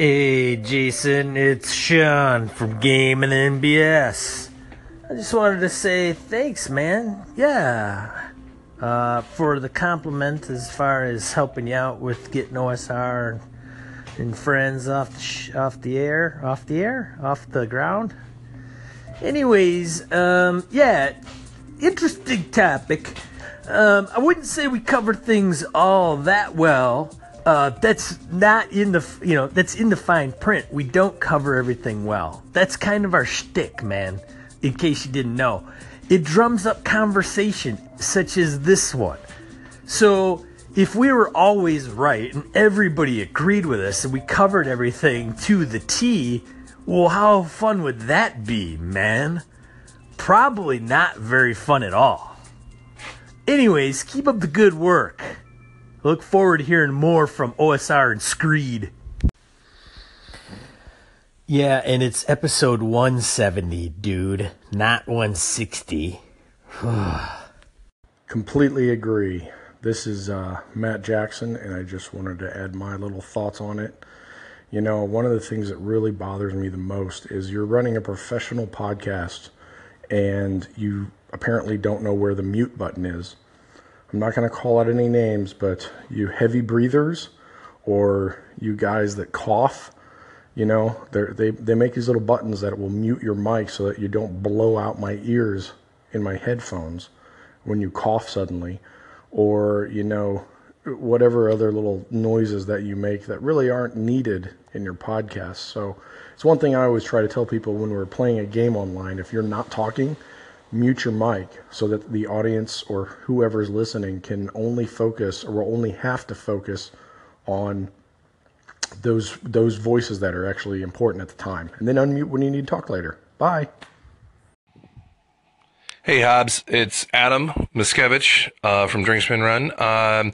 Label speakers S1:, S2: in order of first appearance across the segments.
S1: Hey Jason, it's Sean from Gaming and BS. I just wanted to say thanks, man. Yeah, uh, for the compliment as far as helping you out with getting OSR and, and friends off the sh- off the air, off the air, off the ground. Anyways, um, yeah, interesting topic. Um, I wouldn't say we covered things all that well. Uh, that's not in the you know that's in the fine print. We don't cover everything well. That's kind of our shtick, man. In case you didn't know, it drums up conversation such as this one. So if we were always right and everybody agreed with us and we covered everything to the T, well, how fun would that be, man? Probably not very fun at all. Anyways, keep up the good work. Look forward to hearing more from OSR and Screed. Yeah, and it's episode 170, dude, not 160.
S2: Completely agree. This is uh, Matt Jackson, and I just wanted to add my little thoughts on it. You know, one of the things that really bothers me the most is you're running a professional podcast and you apparently don't know where the mute button is. I'm not going to call out any names, but you heavy breathers or you guys that cough, you know, they they make these little buttons that will mute your mic so that you don't blow out my ears in my headphones when you cough suddenly, or you know, whatever other little noises that you make that really aren't needed in your podcast. So it's one thing I always try to tell people when we're playing a game online. If you're not talking, mute your mic so that the audience or whoever's listening can only focus or will only have to focus on those those voices that are actually important at the time. And then unmute when you need to talk later. Bye.
S3: Hey Hobbs, it's Adam Miskevich uh, from Drinksman Run. Um,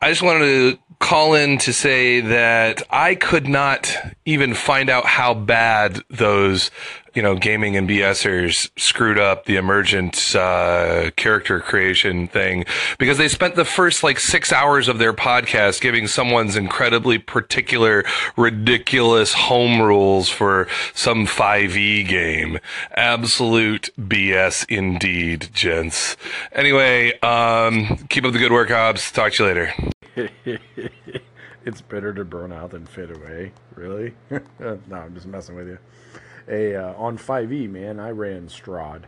S3: I just wanted to call in to say that I could not even find out how bad those, you know, gaming and BSers screwed up the emergent uh, character creation thing because they spent the first like six hours of their podcast giving someone's incredibly particular, ridiculous home rules for some 5e game. Absolute BS indeed, gents. Anyway, um, keep up the good work, Hobbs. Talk to you later.
S2: it's better to burn out than fade away. Really? no, I'm just messing with you. A uh, on 5e, man, I ran Strahd,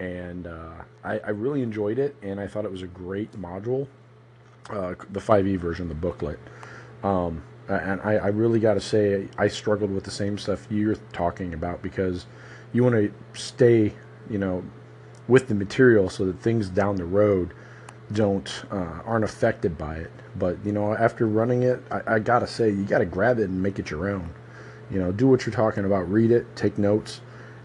S2: and uh, I, I, really enjoyed it, and I thought it was a great module. Uh, the 5e version, the booklet. Um, and I, I really got to say, I struggled with the same stuff you're talking about because you want to stay, you know, with the material so that things down the road don't uh, aren't affected by it. But you know, after running it, I, I gotta say, you gotta grab it and make it your own. You know, do what you're talking about, read it, take notes,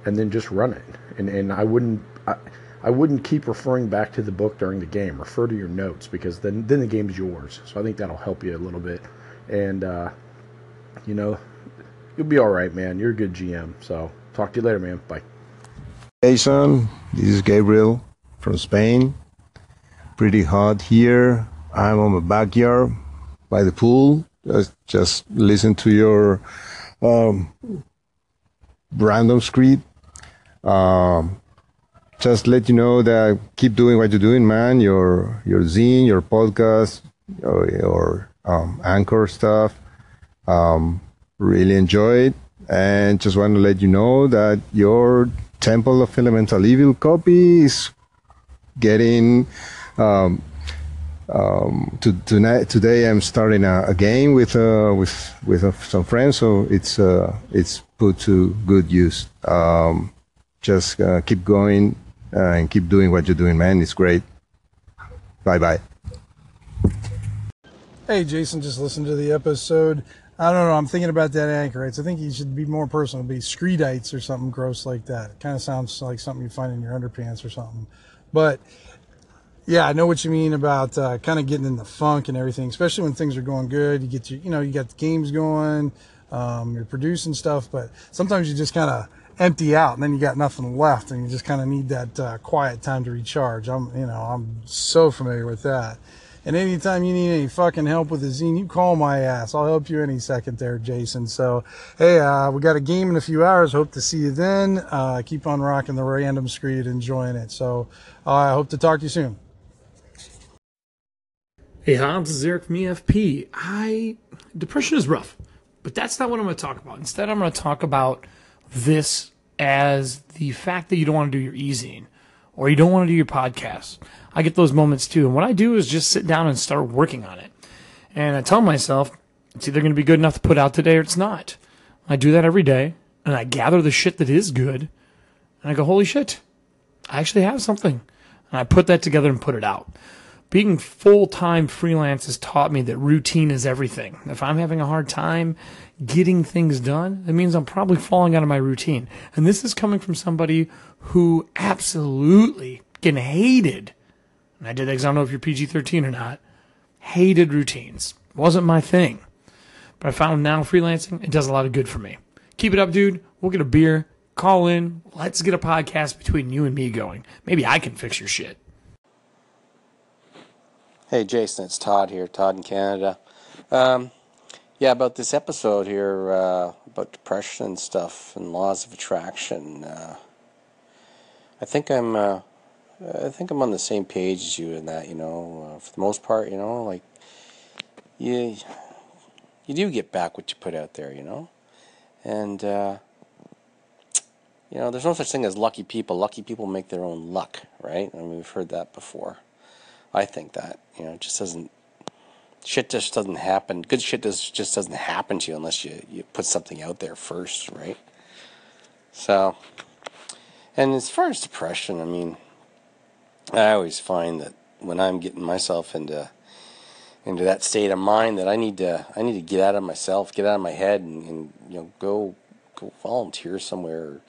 S2: and then just run it. And and I wouldn't. I, I wouldn't keep referring back to the book during the game. Refer to your notes because then then the game's yours. So I think that'll help you a little bit. And uh, you know, you'll be all right, man. You're a good GM. So talk to you later, man. Bye.
S4: Hey, son. This is Gabriel from Spain pretty hot here. I'm on my backyard by the pool. Just, just listen to your um, random script. Um, just let you know that keep doing what you're doing, man. Your your zine, your podcast, your, your um, anchor stuff. Um, really enjoy it, and just want to let you know that your Temple of Elemental Evil copy is getting um, um, to, tonight, today I'm starting a, a game with uh, with with uh, some friends, so it's uh, it's put to good use. Um, just uh, keep going uh, and keep doing what you're doing, man. It's great. Bye bye.
S5: Hey, Jason, just listen to the episode. I don't know. I'm thinking about that anchorites. I think you should be more personal. Be screedites or something gross like that. It kind of sounds like something you find in your underpants or something. But yeah, I know what you mean about uh, kind of getting in the funk and everything, especially when things are going good. You get your, you know, you got the games going, um, you're producing stuff, but sometimes you just kind of empty out and then you got nothing left and you just kind of need that uh, quiet time to recharge. I'm, you know, I'm so familiar with that. And anytime you need any fucking help with the zine, you call my ass. I'll help you any second there, Jason. So, hey, uh, we got a game in a few hours. Hope to see you then. Uh, keep on rocking the random screed, enjoying it. So, uh, I hope to talk to you soon.
S6: Hey Hobbs, this is Eric from EFP. I depression is rough, but that's not what I'm going to talk about. Instead, I'm going to talk about this as the fact that you don't want to do your e-zine or you don't want to do your podcast. I get those moments too, and what I do is just sit down and start working on it. And I tell myself it's either going to be good enough to put out today or it's not. I do that every day, and I gather the shit that is good, and I go, holy shit, I actually have something, and I put that together and put it out being full time freelance has taught me that routine is everything. If I'm having a hard time getting things done, that means I'm probably falling out of my routine. And this is coming from somebody who absolutely getting hated. And I did that because I don't know if you're PG 13 or not. Hated routines. Wasn't my thing. But I found now freelancing, it does a lot of good for me. Keep it up, dude. We'll get a beer, call in. Let's get a podcast between you and me going. Maybe I can fix your shit.
S7: Hey, Jason, it's Todd here, Todd in Canada. Um, yeah, about this episode here uh, about depression and stuff and laws of attraction. Uh, I think I'm, uh, I think I'm on the same page as you in that. You know, uh, for the most part, you know, like you, you do get back what you put out there. You know, and uh, you know, there's no such thing as lucky people. Lucky people make their own luck, right? I mean, we've heard that before. I think that you know it just doesn't shit just doesn't happen. Good shit just just doesn't happen to you unless you you put something out there first, right? So, and as far as depression, I mean, I always find that when I'm getting myself into into that state of mind that I need to I need to get out of myself, get out of my head, and, and you know go go volunteer somewhere,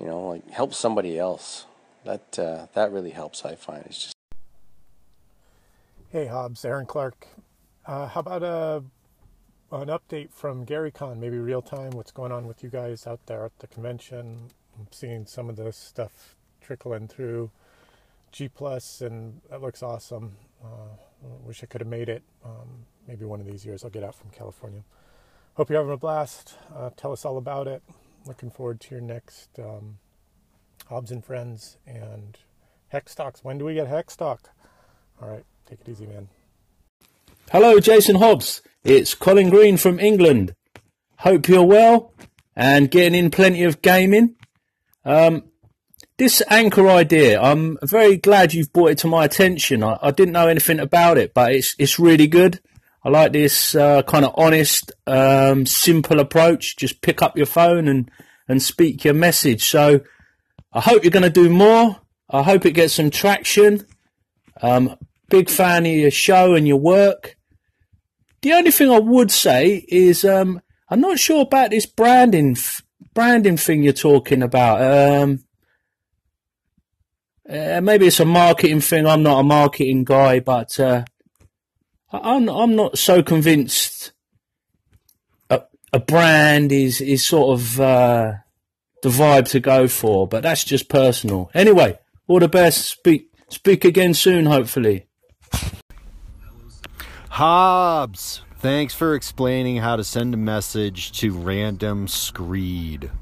S7: you know, like help somebody else. That uh, that really helps. I find it's just
S8: Hey Hobbs, Aaron Clark. Uh, how about a an update from GaryCon, maybe real time? What's going on with you guys out there at the convention? I'm seeing some of the stuff trickling through G Plus, and that looks awesome. Uh, wish I could have made it. Um, maybe one of these years I'll get out from California. Hope you're having a blast. Uh, tell us all about it. Looking forward to your next um, Hobbs and Friends and Hex Talks. When do we get Hex Talk? All right. Take it easy, man.
S9: Hello, Jason Hobbs. It's Colin Green from England. Hope you're well and getting in plenty of gaming. Um, this anchor idea, I'm very glad you've brought it to my attention. I, I, didn't know anything about it, but it's it's really good. I like this uh, kind of honest, um, simple approach. Just pick up your phone and and speak your message. So I hope you're going to do more. I hope it gets some traction. Um, Big fan of your show and your work. The only thing I would say is um, I'm not sure about this branding branding thing you're talking about. Um, uh, maybe it's a marketing thing. I'm not a marketing guy, but uh, I'm I'm not so convinced. A, a brand is is sort of uh, the vibe to go for, but that's just personal. Anyway, all the best. Speak speak again soon, hopefully.
S10: Hobbs, thanks for explaining how to send a message to random screed.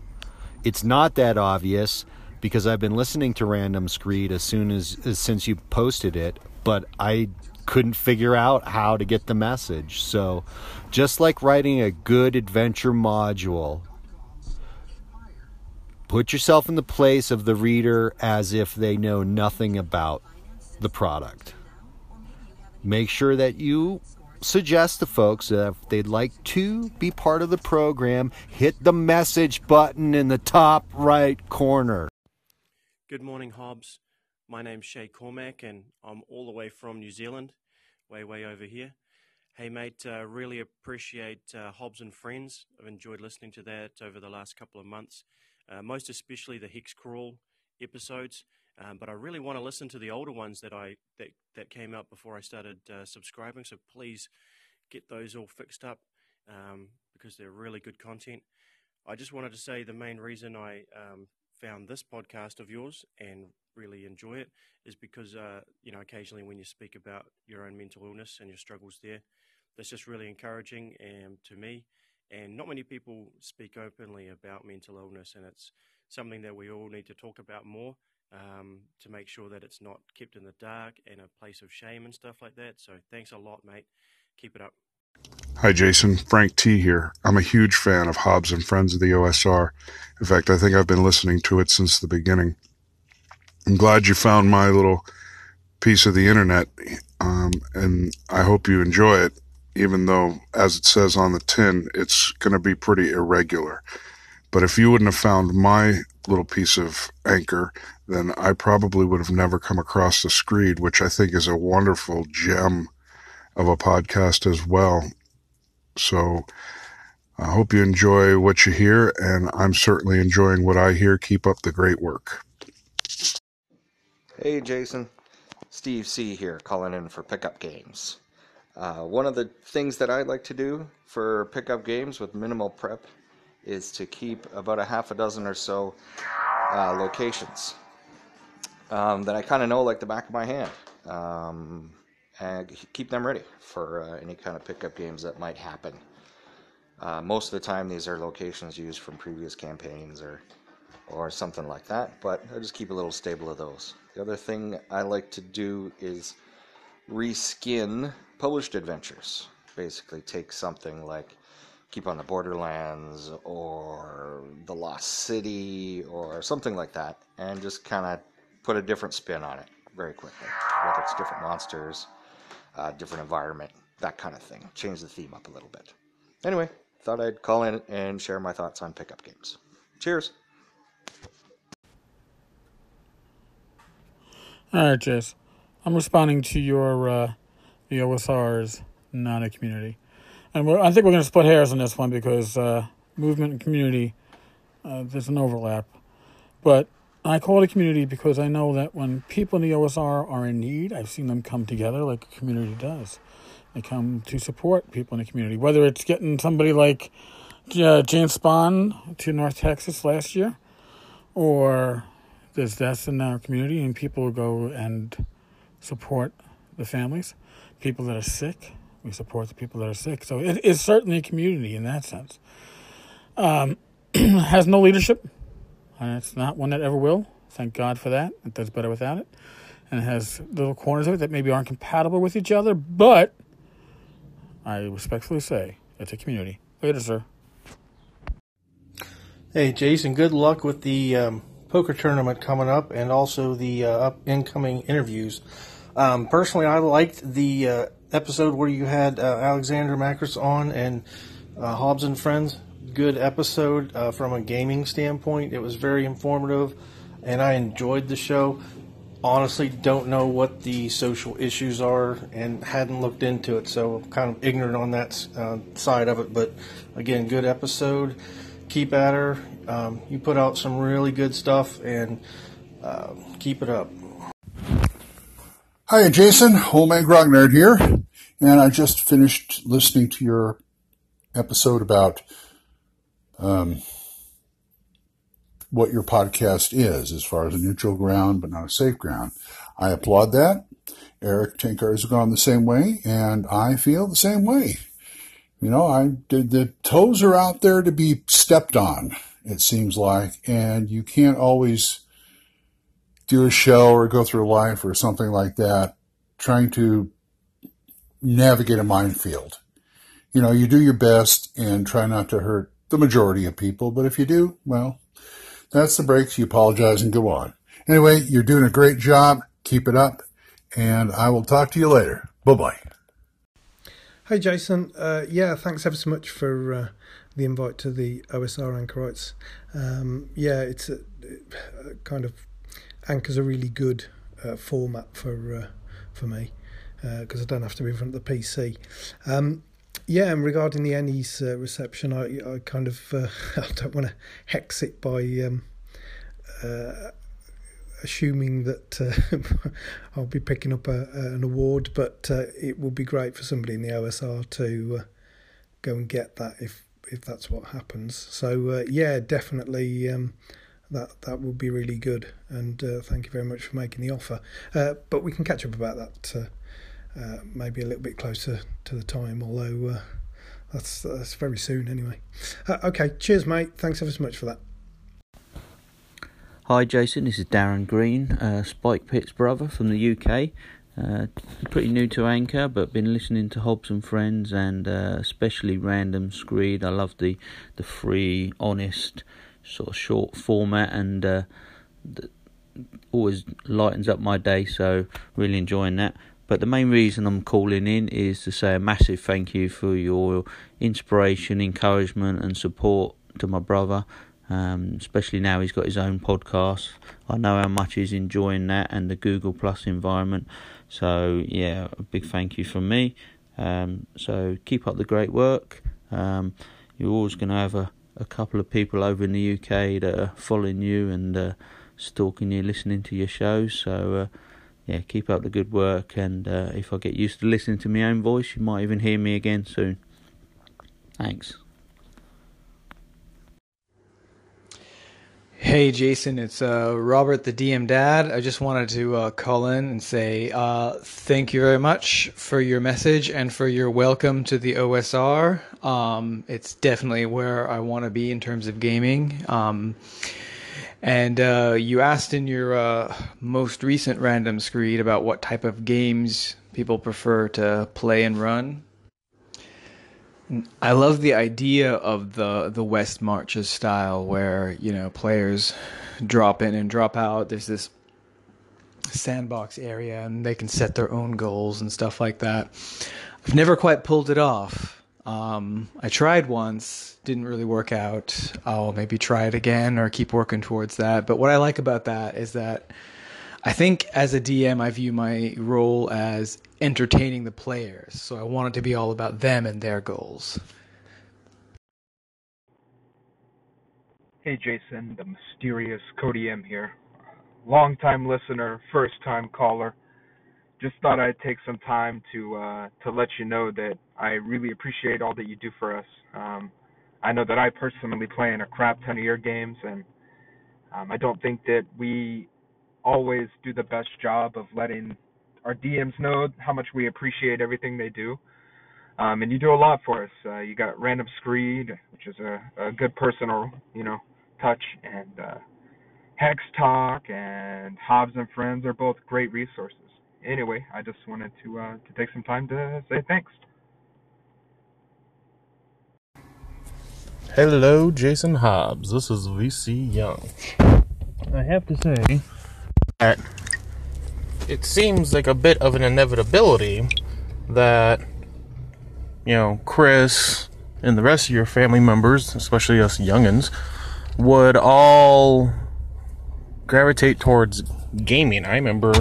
S10: It's not that obvious because I've been listening to random screed as soon as, as since you posted it, but I couldn't figure out how to get the message. So, just like writing a good adventure module, put yourself in the place of the reader as if they know nothing about the product make sure that you suggest to folks that if they'd like to be part of the program, hit the message button in the top right corner.
S11: Good morning, Hobbs. My name's Shay Cormack, and I'm all the way from New Zealand, way, way over here. Hey, mate, uh, really appreciate uh, Hobbs and Friends. I've enjoyed listening to that over the last couple of months, uh, most especially the Hex Crawl episodes. Um, but I really want to listen to the older ones that I that that came out before I started uh, subscribing. So please get those all fixed up um, because they're really good content. I just wanted to say the main reason I um, found this podcast of yours and really enjoy it is because uh, you know occasionally when you speak about your own mental illness and your struggles there, that's just really encouraging um, to me. And not many people speak openly about mental illness, and it's something that we all need to talk about more um, to make sure that it's not kept in the dark and a place of shame and stuff like that. So thanks a lot, mate. Keep it up.
S12: Hi, Jason. Frank T here. I'm a huge fan of Hobbs and Friends of the OSR. In fact, I think I've been listening to it since the beginning. I'm glad you found my little piece of the internet, um, and I hope you enjoy it, even though, as it says on the tin, it's going to be pretty irregular. But if you wouldn't have found my little piece of anchor, then I probably would have never come across the Screed, which I think is a wonderful gem of a podcast as well. So I hope you enjoy what you hear, and I'm certainly enjoying what I hear. Keep up the great work.
S13: Hey, Jason. Steve C. here, calling in for pickup games. Uh, one of the things that I like to do for pickup games with minimal prep is to keep about a half a dozen or so uh, locations um, that I kind of know like the back of my hand. Um, and keep them ready for uh, any kind of pickup games that might happen. Uh, most of the time, these are locations used from previous campaigns or or something like that. But I just keep a little stable of those. The other thing I like to do is reskin published adventures. Basically, take something like Keep on the Borderlands or The Lost City or something like that, and just kind of put a different spin on it very quickly. Whether it's different monsters, uh, different environment, that kind of thing. Change the theme up a little bit. Anyway, thought I'd call in and share my thoughts on pickup games. Cheers.
S14: All right, Jess. I'm responding to your uh, the OSR's not a community, and I think we're going to split hairs on this one because uh, movement and community uh, there's an overlap, but I call it a community because I know that when people in the OSR are in need, I've seen them come together like a community does. They come to support people in the community, whether it's getting somebody like uh, Jane Spahn to North Texas last year, or there's deaths in our community and people go and support the families. People that are sick, we support the people that are sick. So it is certainly a community in that sense. Um, has no leadership and it's not one that ever will. Thank God for that. It does better without it. And it has little corners of it that maybe aren't compatible with each other, but I respectfully say it's a community. Later, sir.
S15: Hey, Jason, good luck with the um, poker tournament coming up and also the uh, up incoming interviews. Um, personally, I liked the uh, episode where you had uh, Alexander Macris on and uh, Hobbs and Friends good episode uh, from a gaming standpoint. It was very informative, and I enjoyed the show. Honestly, don't know what the social issues are and hadn't looked into it, so kind of ignorant on that uh, side of it. But again, good episode. Keep at her. Um, you put out some really good stuff, and uh, keep it up.
S16: Hi, Jason. Old Man Grognard here, and I just finished listening to your episode about um, what your podcast is as far as a neutral ground but not a safe ground. I applaud that. Erik Tenkar has gone the same way, and I feel the same way. You know, I did the toes are out there to be stepped on. It seems like, and you can't always do a show or go through life or something like that trying to navigate a minefield. You know, you do your best and try not to hurt the majority of people, but if you do, well, that's the breaks. You apologize and go on. Anyway, you're doing a great job. Keep it up, and I will talk to you later. Bye bye.
S17: Hi, Jason. Uh, yeah, thanks ever so much for uh, the invite to the OSR Anchorites. Um, yeah, it's a, a, kind of Anchor's a really good uh, format for uh, for me because uh, I don't have to be in front of the PC. Um, yeah, and regarding the Ennies uh, reception, I, I kind of I don't want to hex it by um, assuming that uh, I'll be picking up a, an award, but uh, it would be great for somebody in the OSR to uh, go and get that if if that's what happens. So yeah, definitely um, that that would be really good. And uh, thank you very much for making the offer. Uh, but we can catch up about that uh, uh, maybe a little bit closer to the time, although uh, that's that's very soon anyway. Uh, okay, cheers, mate. Thanks ever so much for that.
S18: Hi, Jason. This is Darren Green, Spike Pitt's brother from the UK. Pretty new to Anchor, but been listening to Hobbs and Friends and especially Random Screed. I love the the free, honest, sort of short format, and uh, always lightens up my day. So really enjoying that. But the main reason I'm calling in is to say a massive thank you for your inspiration, encouragement, and support to my brother. Um, especially now he's got his own podcast. I know how much he's enjoying that and the Google Plus environment. So yeah, a big thank you from me. Um, so keep up the great work. Um, you're always going to have a, a couple of people over in the UK that are following you and uh, stalking you, listening to your shows. So uh, yeah, keep up the good work. And uh, if I get used to listening to my own voice, you might even hear me again soon. Thanks.
S1: Hey Jason, it's uh, Robert the DM Dad. I just wanted to uh, call in and say uh, thank you very much for your message and for your welcome to the OSR. Um, it's definitely where I want to be in terms of gaming. Um, and uh, you asked in your uh, most recent random screed about what type of games people prefer to play and run. I love the idea of the the West Marches style, where you know players drop in and drop out. There's this sandbox area, and they can set their own goals and stuff like that. I've never quite pulled it off. Um, I tried once, didn't really work out. I'll maybe try it again or keep working towards that. But what I like about that is that I think as a DM, I view my role as entertaining the players. So I want it to be all about them and their goals.
S19: Hey Jason, the mysterious Cody M here. Long time listener, first time caller. Just thought I'd take some time to uh, to let you know that I really appreciate all that you do for us. Um, I know that I personally play in a crap ton of your games, and um, I don't think that we always do the best job of letting our DMs know how much we appreciate everything they do. Um, and you do a lot for us. Uh, you got Random Screed, which is a, a good personal, you know, touch, and uh, Hex Talk and Hobbs and Friends are both great resources. Anyway, I just wanted to uh, to take some time to say thanks.
S20: Hello, Jason Hobbs. This is VC Young. I have to say that it seems like a bit of an inevitability that, you know, Chris and the rest of your family members, especially us youngins, would all gravitate towards gaming. I remember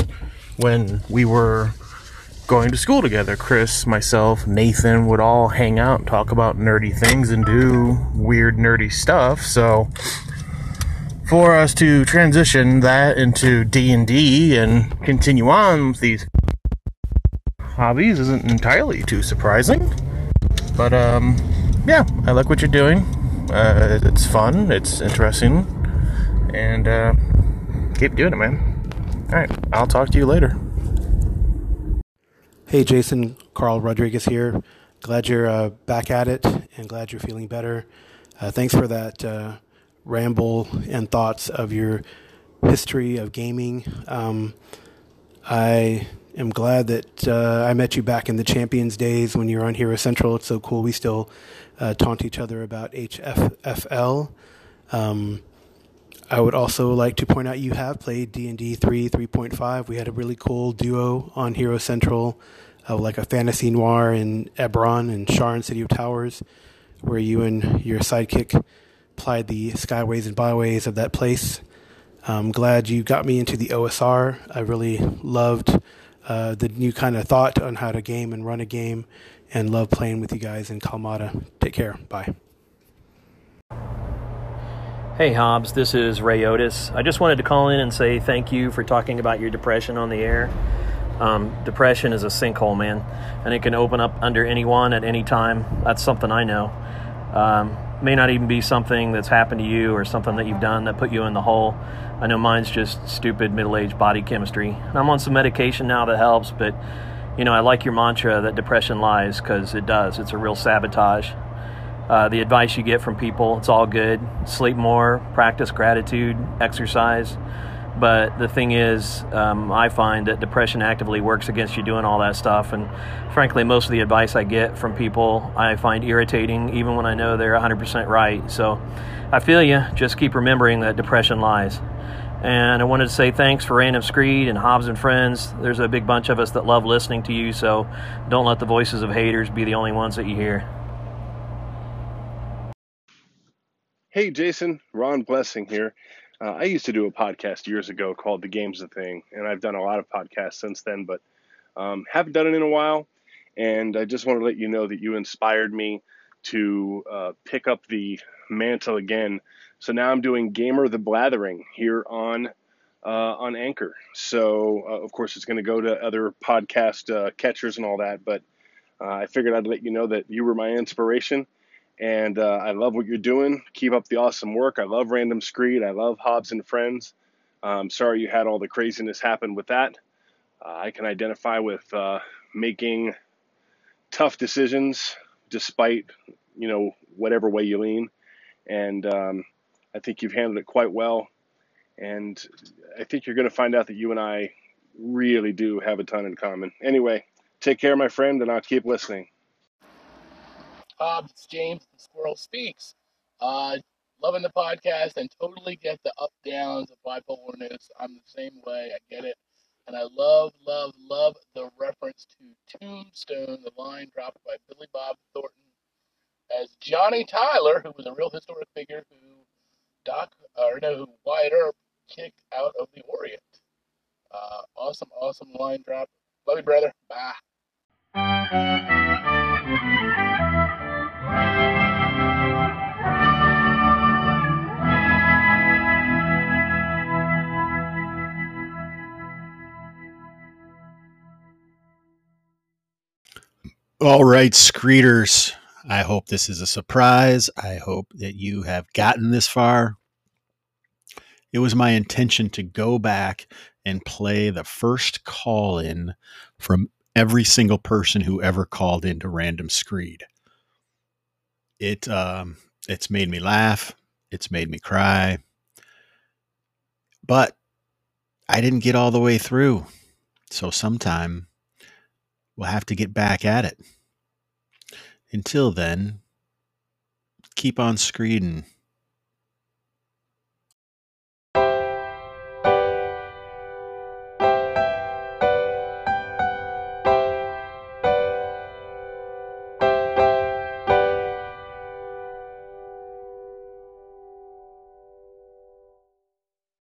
S20: when we were going to school together, Chris, myself, Nathan would all hang out and talk about nerdy things and do weird nerdy stuff. So for us to transition that into D&D and continue on with these hobbies isn't entirely too surprising. But um yeah, I like what you're doing. Uh, it's fun, it's interesting, and uh, keep doing it, man. All right, I'll talk to you later.
S21: Hey, Jason, Carl Rodriguez here. Glad you're uh, back at it and glad you're feeling better. Uh, thanks for that uh, ramble and thoughts of your history of gaming. Um, I am glad that uh, I met you back in the Champions days when you were on Hero Central. It's so cool. We still uh, taunt each other about HFFL. Um, I would also like to point out you have played D&D 3, 3.5. We had a really cool duo on Hero Central, uh, like a fantasy noir in Eberron and Sharn City of Towers, where you and your sidekick applied the skyways and byways of that place. I'm glad you got me into the OSR. I really loved uh, the new kind of thought on how to game and run a game, and love playing with you guys in Kalmata. Take care. Bye.
S22: Hey Hobbs, this is Ray Otis. I just wanted to call in and say thank you for talking about your depression on the air. Um, depression is a sinkhole, man, and it can open up under anyone at any time. That's something I know. Um, may not even be something that's happened to you or something that you've done that put you in the hole. I know mine's just stupid middle aged body chemistry. And I'm on some medication now that helps, but you know, I like your mantra that depression lies because it does. It's a real sabotage. Uh, the advice you get from people, it's all good. Sleep more, practice gratitude, exercise. But the thing is, um, I find that depression actively works against you doing all that stuff. And frankly, most of the advice I get from people I find irritating, even when I know they're 100% right. So I feel you. Just keep remembering that depression lies. And I wanted to say thanks for Random Screed and Hobbs and Friends. There's a big bunch of us that love listening to you, so don't let the voices of haters be the only ones that you hear.
S23: Hey, Jason, Ron Blessing here. Uh, I used to do a podcast years ago called The Game's a Thing, and I've done a lot of podcasts since then, but um, haven't done it in a while. And I just want to let you know that you inspired me to uh, pick up the mantle again. So now I'm doing Gamer the Blathering here on uh, on Anchor. So uh, of course it's going to go to other podcast uh, catchers and all that, but uh, I figured I'd let you know that you were my inspiration and uh, I love what you're doing. Keep up the awesome work. I love Random Screed. I love Hobbs and Friends. I'm sorry you had all the craziness happen with that. Uh, I can identify with uh, making tough decisions despite, you know, whatever way you lean. And um, I think you've handled it quite well. And I think you're going to find out that you and I really do have a ton in common. Anyway, take care, my friend, and I'll keep listening.
S24: Hobbs, it's James, the Squirrel Speaks. Uh, loving the podcast and totally get the up downs of bipolarness. I'm the same way. I get it. And I love, love, love the reference to Tombstone, the line dropped by Billy Bob Thornton as Johnny Tyler, who was a real historic figure who Doc, or no, who Wyatt Earp kicked out of the Orient. Uh, awesome, awesome line drop. Love you, brother. Bye.
S25: All right, Screeters. I hope this is a surprise. I hope that you have gotten this far. It was my intention to go back and play the first call in from every single person who ever called into Random Screed. It um, it's made me laugh. It's made me cry. But I didn't get all the way through. So sometime we'll have to get back at it. Until then, keep on screeding.